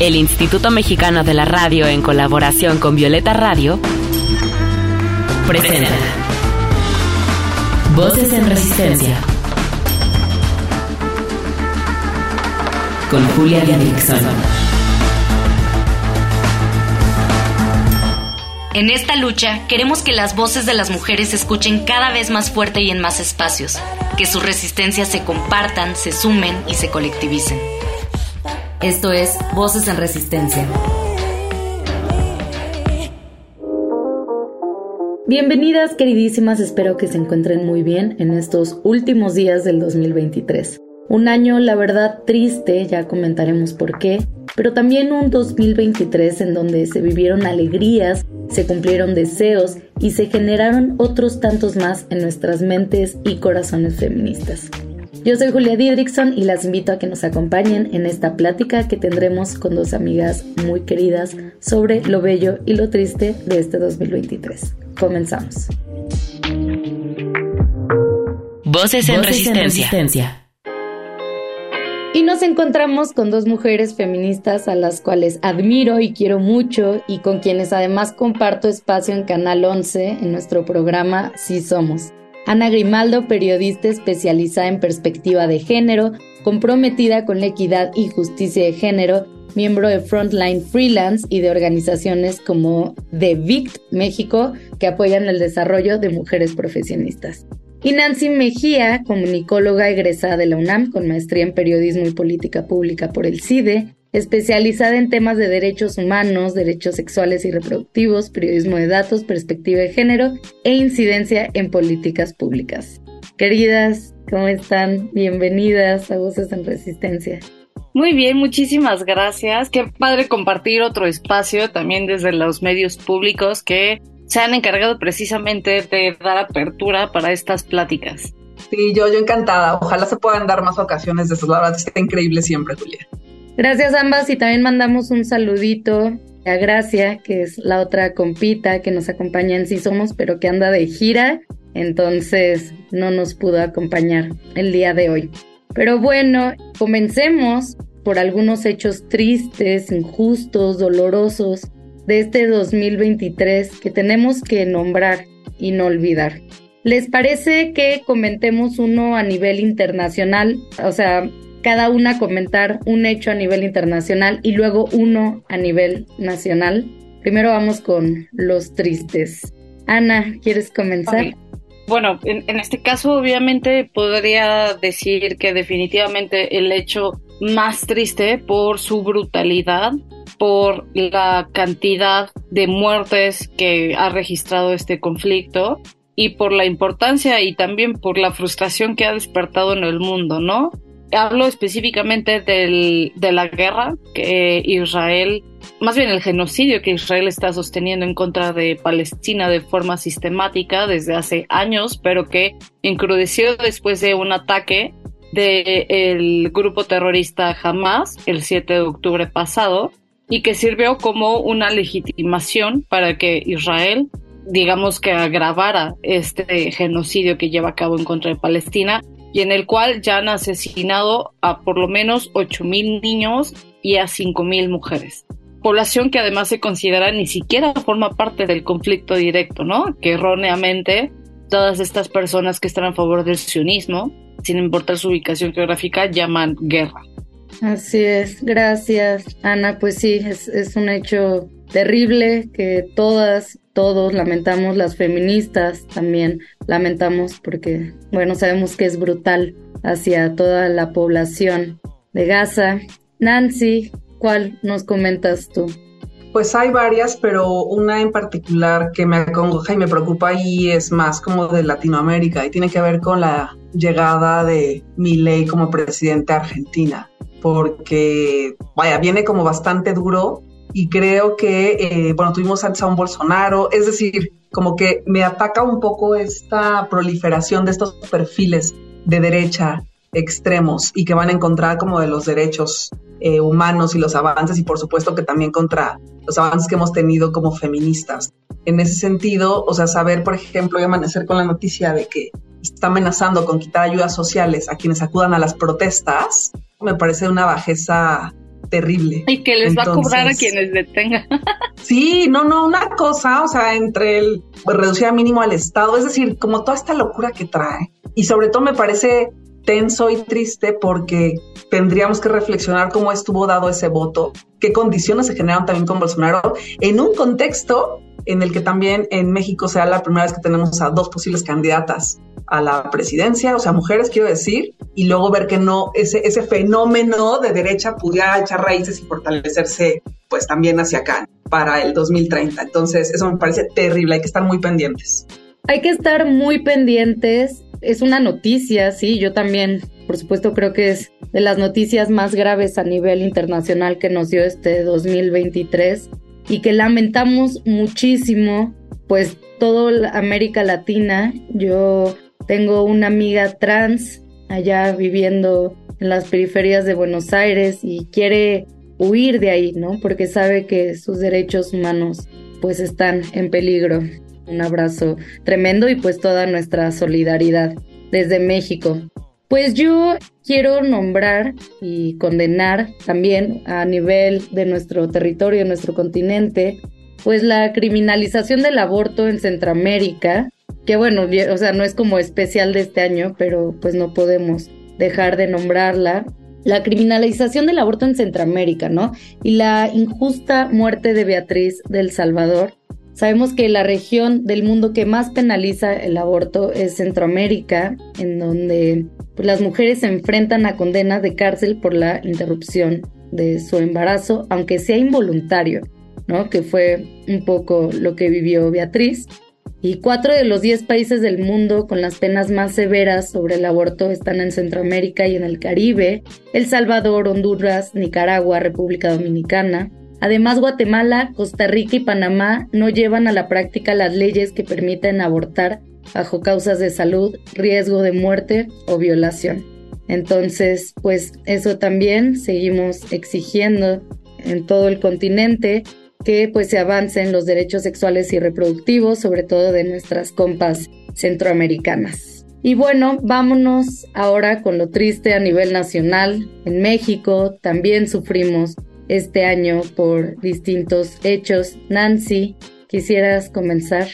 El Instituto Mexicano de la Radio, en colaboración con Violeta Radio, presenta Voces en Resistencia con Julia Dixon. En esta lucha queremos que las voces de las mujeres se escuchen cada vez más fuerte y en más espacios, que sus resistencias se compartan, se sumen y se colectivicen. Esto es Voces en Resistencia. Bienvenidas queridísimas, espero que se encuentren muy bien en estos últimos días del 2023. Un año, la verdad, triste, ya comentaremos por qué, pero también un 2023 en donde se vivieron alegrías, se cumplieron deseos y se generaron otros tantos más en nuestras mentes y corazones feministas. Yo soy Julia Didrickson y las invito a que nos acompañen en esta plática que tendremos con dos amigas muy queridas sobre lo bello y lo triste de este 2023. Comenzamos. Voces en, resistencia. Y nos encontramos con dos mujeres feministas a las cuales admiro y quiero mucho y con quienes además comparto espacio en Canal 11 en nuestro programa Sí Somos. Ana Grimaldo, periodista especializada en perspectiva de género, comprometida con la equidad y justicia de género, miembro de Frontline Freelance y de organizaciones como The VICT México que apoyan el desarrollo de mujeres profesionistas. Y Nancy Mejía, comunicóloga egresada de la UNAM con maestría en periodismo y política pública por el CIDE, especializada en temas de derechos humanos, derechos sexuales y reproductivos, periodismo de datos, perspectiva de género e incidencia en políticas públicas. Queridas, ¿cómo están? Bienvenidas a Voces en Resistencia. Muy bien, muchísimas gracias. Qué padre compartir otro espacio también desde los medios públicos que se han encargado precisamente de dar apertura para estas pláticas. Sí, yo, yo encantada. Ojalá se puedan dar más ocasiones de eso. La verdad está increíble siempre, Julia. Gracias ambas y también mandamos un saludito a Gracia, que es la otra compita que nos acompaña en Sí Somos, pero que anda de gira, entonces no nos pudo acompañar el día de hoy. Pero bueno, comencemos por algunos hechos tristes, injustos, dolorosos de este 2023 que tenemos que nombrar y no olvidar. ¿Les parece que comentemos uno a nivel internacional? O sea, cada una comentar un hecho a nivel internacional y luego uno a nivel nacional. Primero vamos con los tristes. Ana, ¿quieres comenzar? Bueno, en, en, este caso obviamente podría decir que definitivamente el hecho más triste por su brutalidad por la cantidad de muertes que ha registrado este conflicto y por la importancia y también por la frustración que ha despertado en el mundo, ¿no? Hablo específicamente del, de la guerra que Israel, más bien el genocidio que Israel está sosteniendo en contra de Palestina de forma sistemática desde hace años, pero que encrudeció después de un ataque del grupo terrorista Hamas el 7 de octubre pasado, y que sirvió como una legitimación para que Israel, digamos que agravara este genocidio que lleva a cabo en contra de Palestina y en el cual ya han asesinado a por lo menos 8.000 niños y a 5.000 mujeres. Población que además se considera ni siquiera forma parte del conflicto directo, ¿no? Que erróneamente todas estas personas que están a favor del sionismo, sin importar su ubicación geográfica, llaman guerra. Así es, gracias Ana. Pues sí, es, es un hecho terrible que todas, todos lamentamos, las feministas también lamentamos porque, bueno, sabemos que es brutal hacia toda la población de Gaza. Nancy, ¿cuál nos comentas tú? Pues hay varias, pero una en particular que me acongoja y me preocupa y es más como de Latinoamérica y tiene que ver con la llegada de Milei como presidente de Argentina porque, vaya, viene como bastante duro y creo que, eh, bueno, tuvimos antes a un Bolsonaro, es decir, como que me ataca un poco esta proliferación de estos perfiles de derecha extremos y que van en contra como de los derechos eh, humanos y los avances y por supuesto que también contra los avances que hemos tenido como feministas. En ese sentido, o sea, saber, por ejemplo, y amanecer con la noticia de que está amenazando con quitar ayudas sociales a quienes acudan a las protestas, me parece una bajeza terrible. Y que les va a cobrar a quienes detengan. sí, no, no, una cosa, o sea, entre el reducir a mínimo al Estado, es decir, como toda esta locura que trae. Y sobre todo me parece tenso y triste porque tendríamos que reflexionar cómo estuvo dado ese voto, qué condiciones se generaron también con Bolsonaro, en un contexto en el que también en México sea la primera vez que tenemos a dos posibles candidatas a la presidencia, o sea, mujeres quiero decir, y luego ver que no, ese, ese fenómeno de derecha pudiera echar raíces y fortalecerse pues también hacia acá para el 2030. Entonces, eso me parece terrible, hay que estar muy pendientes. Hay que estar muy pendientes. Es una noticia, sí, yo también, por supuesto, creo que es de las noticias más graves a nivel internacional que nos dio este 2023 y que lamentamos muchísimo, pues toda América Latina. Yo tengo una amiga trans allá viviendo en las periferias de Buenos Aires y quiere huir de ahí, ¿no? Porque sabe que sus derechos humanos pues están en peligro. Un abrazo tremendo y pues toda nuestra solidaridad desde México. Pues yo quiero nombrar y condenar también a nivel de nuestro territorio, nuestro continente, pues la criminalización del aborto en Centroamérica, que bueno, o sea, no es como especial de este año, pero pues no podemos dejar de nombrarla. La criminalización del aborto en Centroamérica, ¿no? Y la injusta muerte de Beatriz del Salvador. Sabemos que la región del mundo que más penaliza el aborto es Centroamérica, en donde pues, las mujeres se enfrentan a condenas de cárcel por la interrupción de su embarazo, aunque sea involuntario, ¿no? Que fue un poco lo que vivió Beatriz. Y cuatro de los diez países del mundo con las penas más severas sobre el aborto están en Centroamérica y en el Caribe, El Salvador, Honduras, Nicaragua, República Dominicana. Además, Guatemala, Costa Rica y Panamá no llevan a la práctica las leyes que permiten abortar bajo causas de salud, riesgo de muerte o violación. Entonces, pues eso también seguimos exigiendo en todo el continente que pues se avancen los derechos sexuales y reproductivos, sobre todo de nuestras compas centroamericanas. Y bueno, vámonos ahora con lo triste a nivel nacional. En México también sufrimos este año por distintos hechos. Nancy, ¿quisieras comenzar?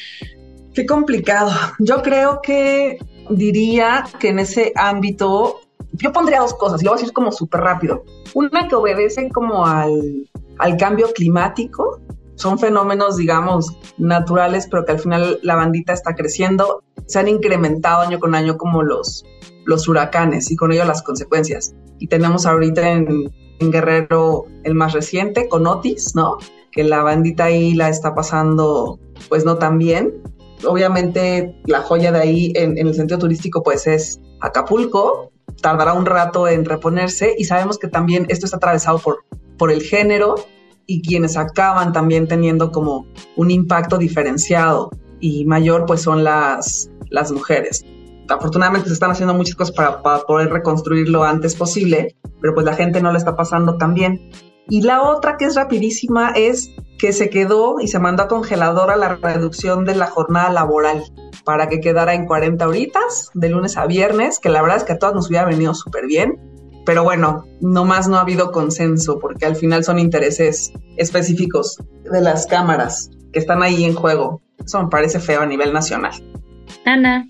Qué complicado. Yo creo que diría que en ese ámbito, yo pondría dos cosas, y lo voy a decir como súper rápido. Una que obedece como al, al cambio climático, son fenómenos, digamos, naturales, pero que al final la bandita está creciendo. Se han incrementado año con año como los, los huracanes y con ello las consecuencias. Y tenemos ahorita en, en Guerrero el más reciente, con Otis, ¿no? Que la bandita ahí la está pasando pues no tan bien obviamente la joya de ahí en, el sentido turístico pues es Acapulco, tardará un rato en reponerse y sabemos que también esto está atravesado por, por el género y quienes acaban también teniendo como un impacto diferenciado y mayor pues son las, las mujeres. Afortunadamente se están haciendo muchas cosas para, para poder reconstruir lo antes posible, pero pues la gente no le está pasando tan bien. Y la otra que es rapidísima es que se quedó y se mandó a congeladora la reducción de la jornada laboral para que quedara en 40 horitas de lunes a viernes, que la verdad es que a todas nos hubiera venido súper bien. Pero bueno, nomás no ha habido consenso porque al final son intereses específicos de las cámaras que están ahí en juego. Eso me parece feo a nivel nacional. Ana.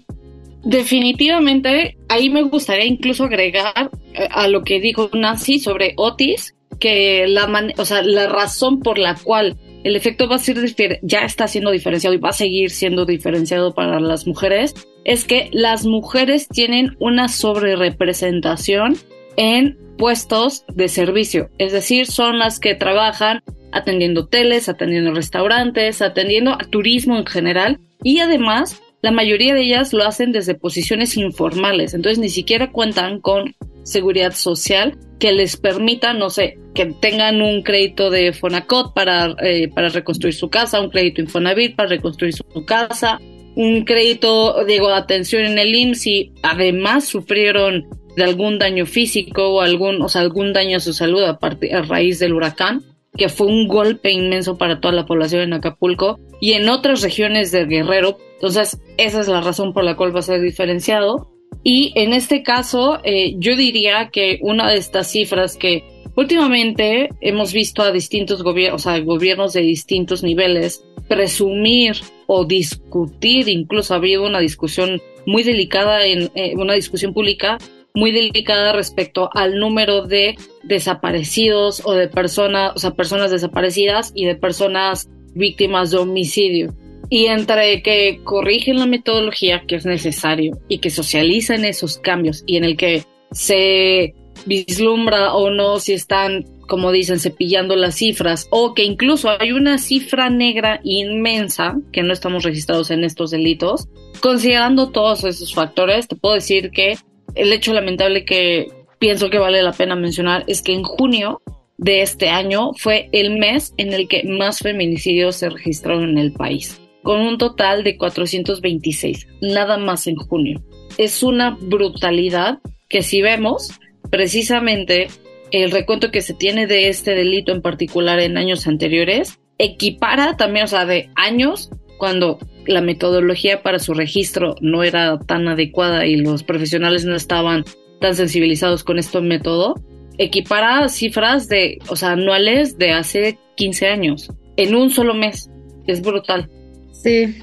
Definitivamente, ahí me gustaría incluso agregar eh, a lo que dijo Nancy sobre Otis, que la, o sea, la razón por la cual el efecto va a ser ya está siendo diferenciado y va a seguir siendo diferenciado para las mujeres es que las mujeres tienen una sobrerepresentación en puestos de servicio, es decir, son las que trabajan atendiendo hoteles, atendiendo restaurantes, atendiendo a turismo en general y además la mayoría de ellas lo hacen desde posiciones informales, entonces ni siquiera cuentan con seguridad social que les permita, no sé, que tengan un crédito de Fonacot para, eh, para reconstruir su casa, un crédito Infonavit para reconstruir su casa, un crédito, digo, atención en el IMSS y además sufrieron de algún daño físico o algún, o sea, algún daño a su salud a, a raíz del huracán, que fue un golpe inmenso para toda la población en Acapulco y en otras regiones de Guerrero. Entonces, esa es la razón por la cual va a ser diferenciado. Y en este caso, eh, yo diría que una de estas cifras que Últimamente hemos visto a distintos gobiernos, o sea, gobiernos de distintos niveles presumir o discutir, incluso ha habido una discusión muy delicada en eh, una discusión pública muy delicada respecto al número de desaparecidos o de personas, o sea, personas desaparecidas y de personas víctimas de homicidio. Y entre que corrigen la metodología que es necesario y que socializan esos cambios y en el que se vislumbra o no si están, como dicen, cepillando las cifras o que incluso hay una cifra negra inmensa que no estamos registrados en estos delitos. Considerando todos esos factores, te puedo decir que el hecho lamentable que pienso que vale la pena mencionar es que en junio de este año fue el mes en el que más feminicidios se registraron en el país, con un total de 426, nada más en junio. Es una brutalidad que si vemos precisamente el recuento que se tiene de este delito en particular en años anteriores, equipara también, o sea, de años cuando la metodología para su registro no era tan adecuada y los profesionales no estaban tan sensibilizados con este método, equipara cifras de, o sea, anuales de hace 15 años en un solo mes. Es brutal. Sí,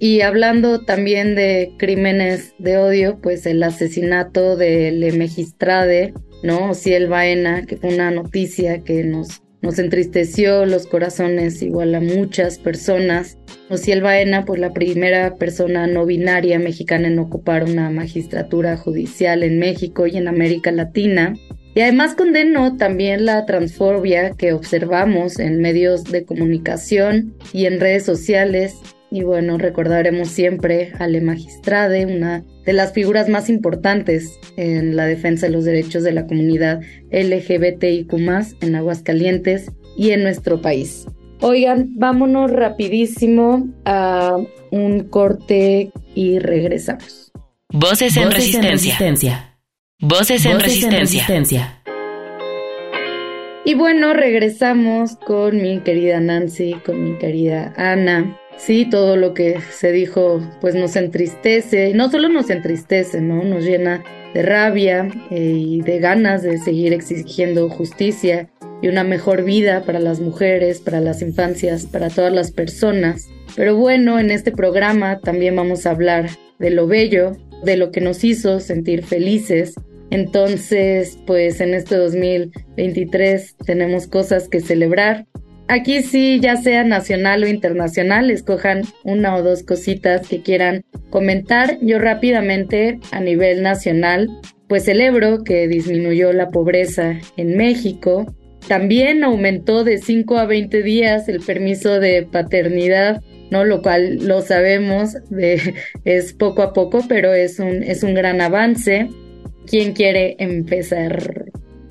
y hablando también de crímenes de odio, pues el asesinato del magistrade, ¿no? Ciel Baena, que fue una noticia que nos nos entristeció los corazones igual a muchas personas. Ociel Baena, pues la primera persona no binaria mexicana en ocupar una magistratura judicial en México y en América Latina. Y además condenó también la transfobia que observamos en medios de comunicación y en redes sociales y bueno, recordaremos siempre a Le Magistrade, una de las figuras más importantes en la defensa de los derechos de la comunidad LGBTIQ en Aguascalientes y en nuestro país. Oigan, vámonos rapidísimo a un corte y regresamos. Voces en, resistencia. Voces, en, resistencia. Y bueno, regresamos con mi querida Nancy, con mi querida Ana. Sí, todo lo que se dijo pues nos entristece, no solo nos entristece, ¿no? Nos llena de rabia eh, y de ganas de seguir exigiendo justicia y una mejor vida para las mujeres, para las infancias, para todas las personas. Pero bueno, en este programa también vamos a hablar de lo bello, de lo que nos hizo sentir felices. Entonces, pues en este 2023 tenemos cosas que celebrar Aquí sí, ya sea nacional o internacional, escojan una o dos cositas que quieran comentar. Yo rápidamente a nivel nacional, pues celebro que disminuyó la pobreza en México. También aumentó de 5 a 20 días el permiso de paternidad, ¿no? Lo cual lo sabemos, de, es poco a poco, pero es un, es un gran avance. ¿Quién quiere empezar?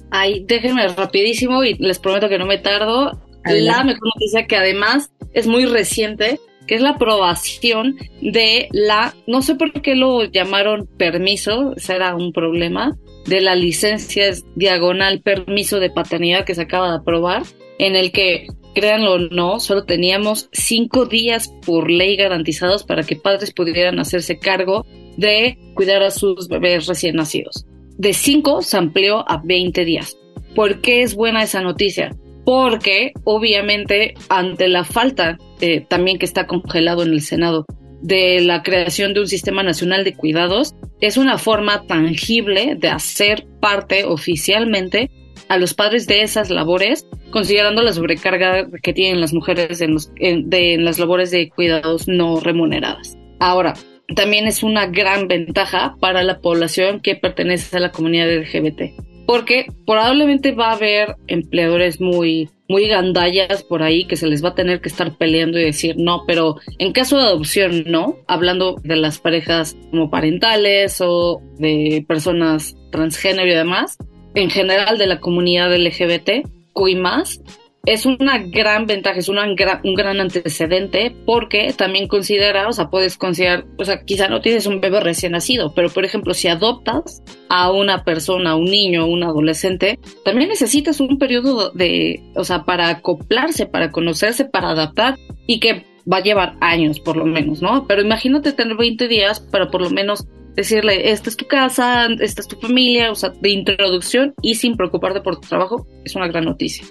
Ay, déjenme rapidísimo y les prometo que no me tardo la mejor noticia que además es muy reciente, que es la aprobación de la, no sé por qué lo llamaron permiso, ese era un problema, de la licencia diagonal permiso de paternidad que se acaba de aprobar, en el que, créanlo o no, solo teníamos cinco días por ley garantizados para que padres pudieran hacerse cargo de cuidar a sus bebés recién nacidos. De cinco se amplió a 20 días. ¿Por qué es buena esa noticia? Porque obviamente ante la falta eh, también que está congelado en el Senado de la creación de un sistema nacional de cuidados, es una forma tangible de hacer parte oficialmente a los padres de esas labores, considerando la sobrecarga que tienen las mujeres en, en las labores de cuidados no remuneradas. Ahora, también es una gran ventaja para la población que pertenece a la comunidad LGBT porque probablemente va a haber empleadores muy muy gandallas por ahí que se les va a tener que estar peleando y decir no, pero en caso de adopción no, hablando de las parejas como parentales o de personas transgénero y demás, en general de la comunidad LGBT y más, es una gran ventaja, es una un gran antecedente porque también considera, o sea, puedes considerar, o sea, quizá no tienes un bebé recién nacido, pero por ejemplo, si adoptas a una persona, un niño, un adolescente, también necesitas un periodo de, o sea, para acoplarse, para conocerse, para adaptar y que va a llevar años por lo menos, ¿no? Pero imagínate tener 20 días para por lo menos decirle, esta es tu casa, esta es tu familia, o sea, de introducción y sin preocuparte por tu trabajo, es una gran noticia.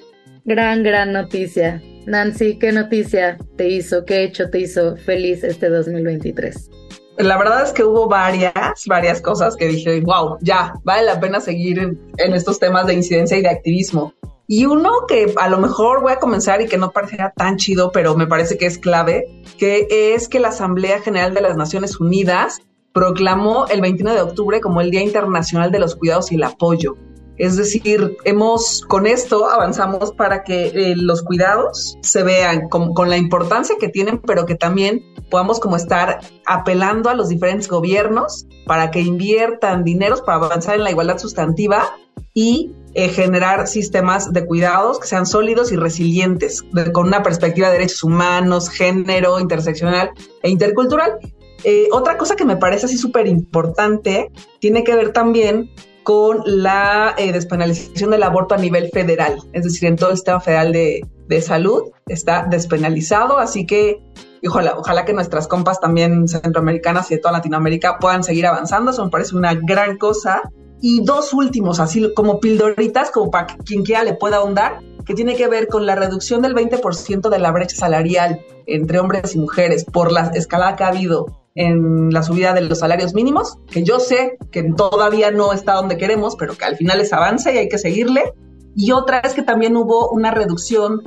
Gran, gran noticia. Nancy, ¿qué noticia te hizo, qué hecho te hizo feliz este 2023? La verdad es que hubo varias, varias cosas que dije, wow, ya, vale la pena seguir en, estos temas de incidencia y de activismo. Y uno que a lo mejor voy a comenzar y que no parecerá tan chido, pero me parece que es clave, que es que la Asamblea General de las Naciones Unidas proclamó el 21 de octubre como el Día Internacional de los Cuidados y el Apoyo. Es decir, hemos con esto avanzamos para que eh, los cuidados se vean con, la importancia que tienen, pero que también podamos como estar apelando a los diferentes gobiernos para que inviertan dineros para avanzar en la igualdad sustantiva y eh, generar sistemas de cuidados que sean sólidos y resilientes, con una perspectiva de derechos humanos, género, interseccional e intercultural. Eh, otra cosa que me parece así súper importante tiene que ver también con la eh, despenalización del aborto a nivel federal, es decir, en todo el sistema federal de, salud está despenalizado, así que ojalá, ojalá que nuestras compas también centroamericanas y de toda Latinoamérica puedan seguir avanzando, eso me parece una gran cosa. Y dos últimos, así como pildoritas, como para que quien quiera le pueda ahondar, que tiene que ver con la reducción del 20% de la brecha salarial entre hombres y mujeres por la escalada que ha habido en la subida de los salarios mínimos, que yo sé que todavía no está donde queremos, pero que al final es avance y hay que seguirle. Y otra es que también hubo una reducción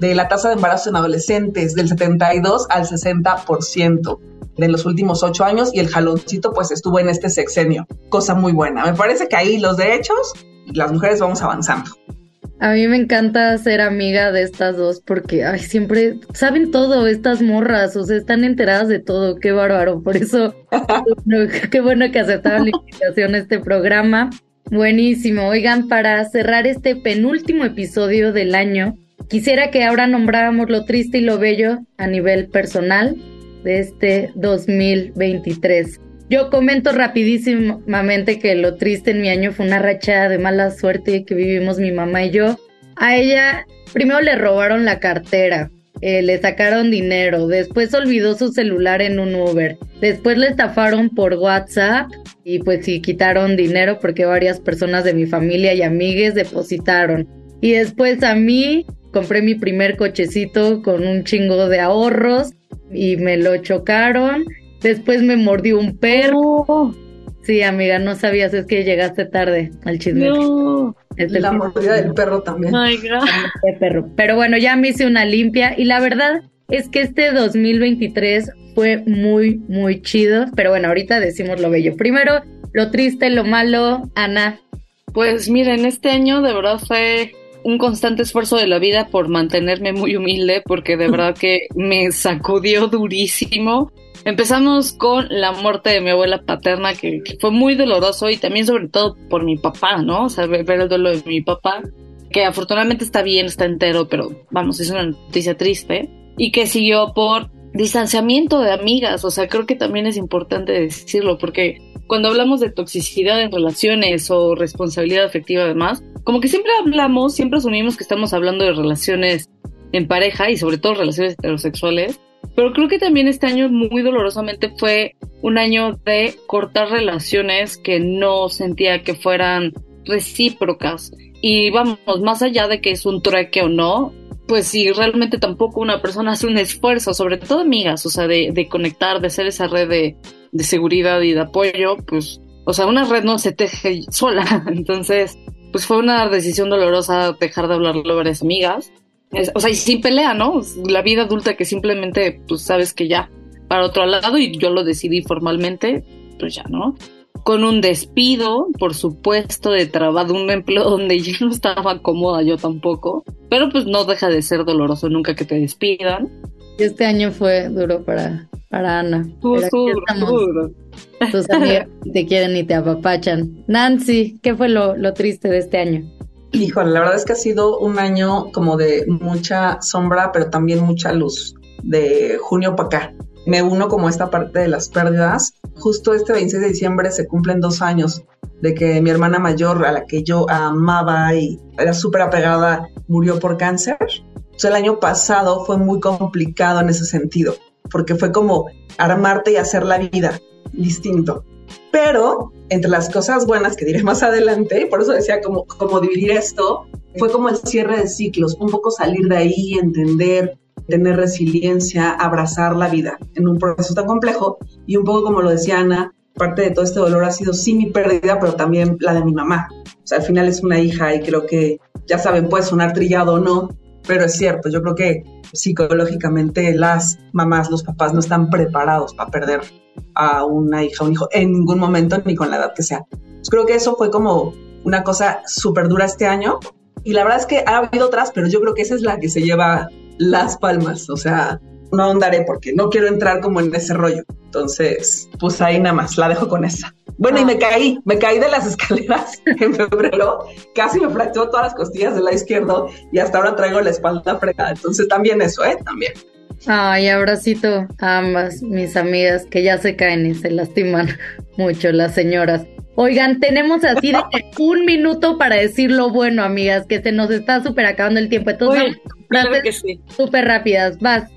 de la tasa de embarazo en adolescentes del 72 al 60% de los últimos ocho años y el jaloncito pues estuvo en este sexenio. Cosa muy buena. Me parece que ahí los derechos las mujeres vamos avanzando. A mí me encanta ser amiga de estas dos porque ay, siempre saben todo estas morras, o sea, están enteradas de todo, qué bárbaro. Por eso, qué bueno que aceptaron la invitación a este programa. Buenísimo. Oigan, para cerrar este penúltimo episodio del año, quisiera que ahora nombráramos lo triste y lo bello a nivel personal de este 2023. Yo comento rapidísimamente que lo triste en mi año fue una racha de mala suerte que vivimos mi mamá y yo. A ella primero le robaron la cartera, eh, le sacaron dinero, después olvidó su celular en un Uber, después le estafaron por WhatsApp y pues sí quitaron dinero porque varias personas de mi familia y amigues depositaron. Y después a mí compré mi primer cochecito con un chingo de ahorros y me lo chocaron Después me mordió un perro. Sí, amiga, no sabías, es que llegaste tarde al chisme. No. la mordida del perro también. Ay, perro. Pero bueno, ya me hice una limpia y la verdad es que este 2023 fue muy, muy chido. Pero bueno, ahorita decimos lo bello. Primero, lo triste, lo malo, Ana. Pues miren, este año de verdad fue un constante esfuerzo de la vida por mantenerme muy humilde, porque de verdad que me sacudió durísimo Empezamos con la muerte de mi abuela paterna, que, fue muy doloroso y también sobre todo por mi papá, ¿no? O sea, ver el duelo de mi papá, que afortunadamente está bien, está entero, pero vamos, es una noticia triste. Y que siguió por distanciamiento de amigas, o sea, creo que también es importante decirlo, porque cuando hablamos de toxicidad en relaciones o responsabilidad afectiva además, como que siempre hablamos, siempre asumimos que estamos hablando de relaciones en pareja y sobre todo relaciones heterosexuales, pero creo que también este año muy dolorosamente fue un año de cortar relaciones que no sentía que fueran recíprocas. Y vamos, más allá de que es un trueque o no, pues si realmente tampoco una persona hace un esfuerzo, sobre todo amigas, o sea, de, de conectar, de hacer esa red de, de seguridad y de apoyo, pues, o sea, una red no se teje sola. Entonces, pues fue una decisión dolorosa dejar de hablarle a varias amigas o sea, y sin pelea, ¿no? La vida adulta que simplemente, pues sabes que ya, para otro lado, y yo lo decidí formalmente, pues ya, ¿no? Con un despido, por supuesto, de trabajo, de un empleo donde yo no estaba cómoda, yo tampoco, pero pues no deja de ser doloroso nunca que te despidan. Este año fue duro para, para Ana. Duro, duro. Tus amigas te quieren y te apapachan. Nancy, ¿qué fue lo, lo triste de este año? Híjole, la verdad es que ha sido un año como de mucha sombra, pero también mucha luz, de junio para acá. Me uno como esta parte de las pérdidas. Justo este 26 de diciembre se cumplen dos años de que mi hermana mayor, a la que yo amaba y era súper apegada, murió por cáncer. O el año pasado fue muy complicado en ese sentido, porque fue como armarte y hacer la vida distinto. Pero entre las cosas buenas que diré más adelante, por eso decía como, como dividir esto, fue como el cierre de ciclos, un poco salir de ahí, entender, tener resiliencia, abrazar la vida en un proceso tan complejo y un poco como lo decía Ana, parte de todo este dolor ha sido sí mi pérdida, pero también la de mi mamá. O sea, al final es una hija y creo que, ya saben, puede sonar trillado o no, pero es cierto, yo creo que psicológicamente las mamás, los papás no están preparados para perder a una hija, un hijo en ningún momento, ni con la edad que sea. creo que eso fue como una cosa súper dura este año. Y la verdad es que ha habido otras, pero yo creo que esa es la que se lleva las palmas. O sea, no ahondaré porque no quiero entrar como en ese rollo. Entonces, pues ahí nada más, la dejo con esa. Bueno, y me caí, me caí de las escaleras en febrero, casi me fracturó todas las costillas del lado izquierdo y hasta ahora traigo la espalda fregada. Entonces también eso, ¿eh? También. Ay, abracito a ambas mis amigas que ya se caen y se lastiman mucho las señoras. Oigan, tenemos así de un minuto para decir lo bueno, amigas, que se nos está súper acabando el tiempo. Entonces, claro que sí. súper rápidas, vas.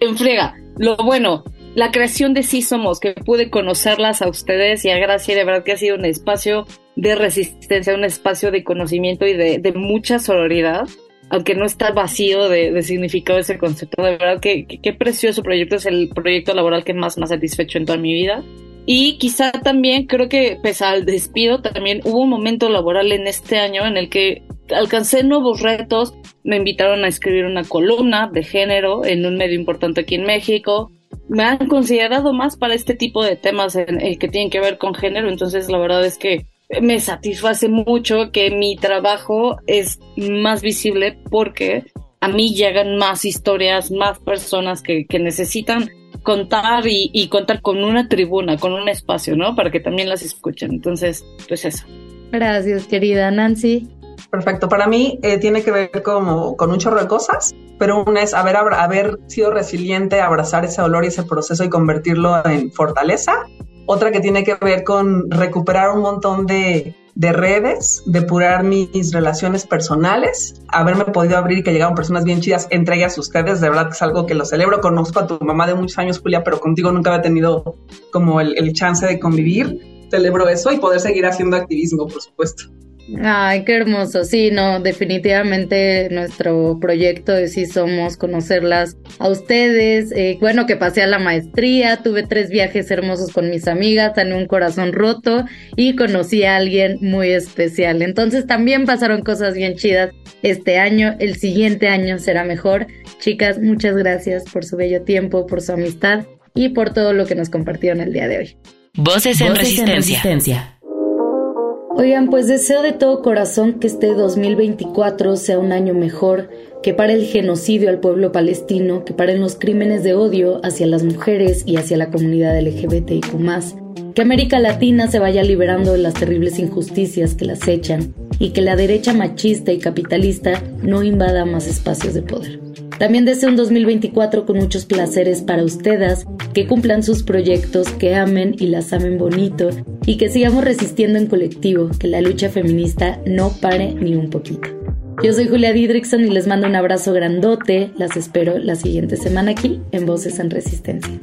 En frega, lo bueno, la creación de Sí Somos, que pude conocerlas a ustedes y a Gracia, de verdad que ha sido un espacio de resistencia, un espacio de conocimiento y de, mucha sororidad, aunque no está vacío de, significado ese concepto. De verdad que qué precioso proyecto, es el proyecto laboral que más me ha satisfecho en toda mi vida. Y quizá también creo que pese al despido, también hubo un momento laboral en este año en el que alcancé nuevos retos. Me invitaron a escribir una columna de género en un medio importante aquí en México me han considerado más para este tipo de temas eh, que tienen que ver con género, entonces la verdad es que me satisface mucho que mi trabajo es más visible porque a mí llegan más historias, más personas que, necesitan contar y, y, contar con una tribuna, con un espacio, ¿no? Para que también las escuchen. Entonces, pues eso. Gracias, querida Nancy. Perfecto. Para mí eh, tiene que ver como con un chorro de cosas, pero una es haber, haber sido resiliente, abrazar ese dolor y ese proceso y convertirlo en fortaleza. Otra que tiene que ver con recuperar un montón de, de redes, depurar mis relaciones personales, haberme podido abrir y que llegaron personas bien chidas, entre ellas ustedes, de verdad que es algo que lo celebro. Conozco a tu mamá de muchos años, Julia, pero contigo nunca había tenido como el, el chance de convivir. Celebro eso y poder seguir haciendo activismo, por supuesto. Ay, qué hermoso. Sí, no, definitivamente nuestro proyecto de sí somos conocerlas a ustedes. Eh, bueno, que pasé a la maestría, tuve tres viajes hermosos con mis amigas, tenía un corazón roto y conocí a alguien muy especial. Entonces también pasaron cosas bien chidas este año. El siguiente año será mejor. Chicas, muchas gracias por su bello tiempo, por su amistad y por todo lo que nos compartieron el día de hoy. Voces en, resistencia. Oigan, pues deseo de todo corazón que este 2024 sea un año mejor, que pare el genocidio al pueblo palestino, que paren los crímenes de odio hacia las mujeres y hacia la comunidad LGBTIQ, que América Latina se vaya liberando de las terribles injusticias que las echan y que la derecha machista y capitalista no invada más espacios de poder. También deseo un 2024 con muchos placeres para ustedes, que cumplan sus proyectos, que amen y las amen bonito y que sigamos resistiendo en colectivo, que la lucha feminista no pare ni un poquito. Yo soy Julia Didrickson y les mando un abrazo grandote. Las espero la siguiente semana aquí en Voces en Resistencia.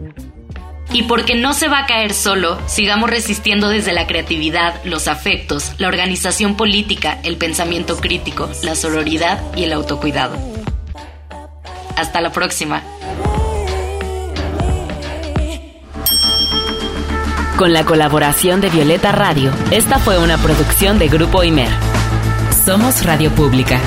Y porque no se va a caer solo, sigamos resistiendo desde la creatividad, los afectos, la organización política, el pensamiento crítico, la sororidad y el autocuidado. Hasta la próxima. Con la colaboración de Violeta Radio, esta fue una producción de Grupo Imer. Somos Radio Pública.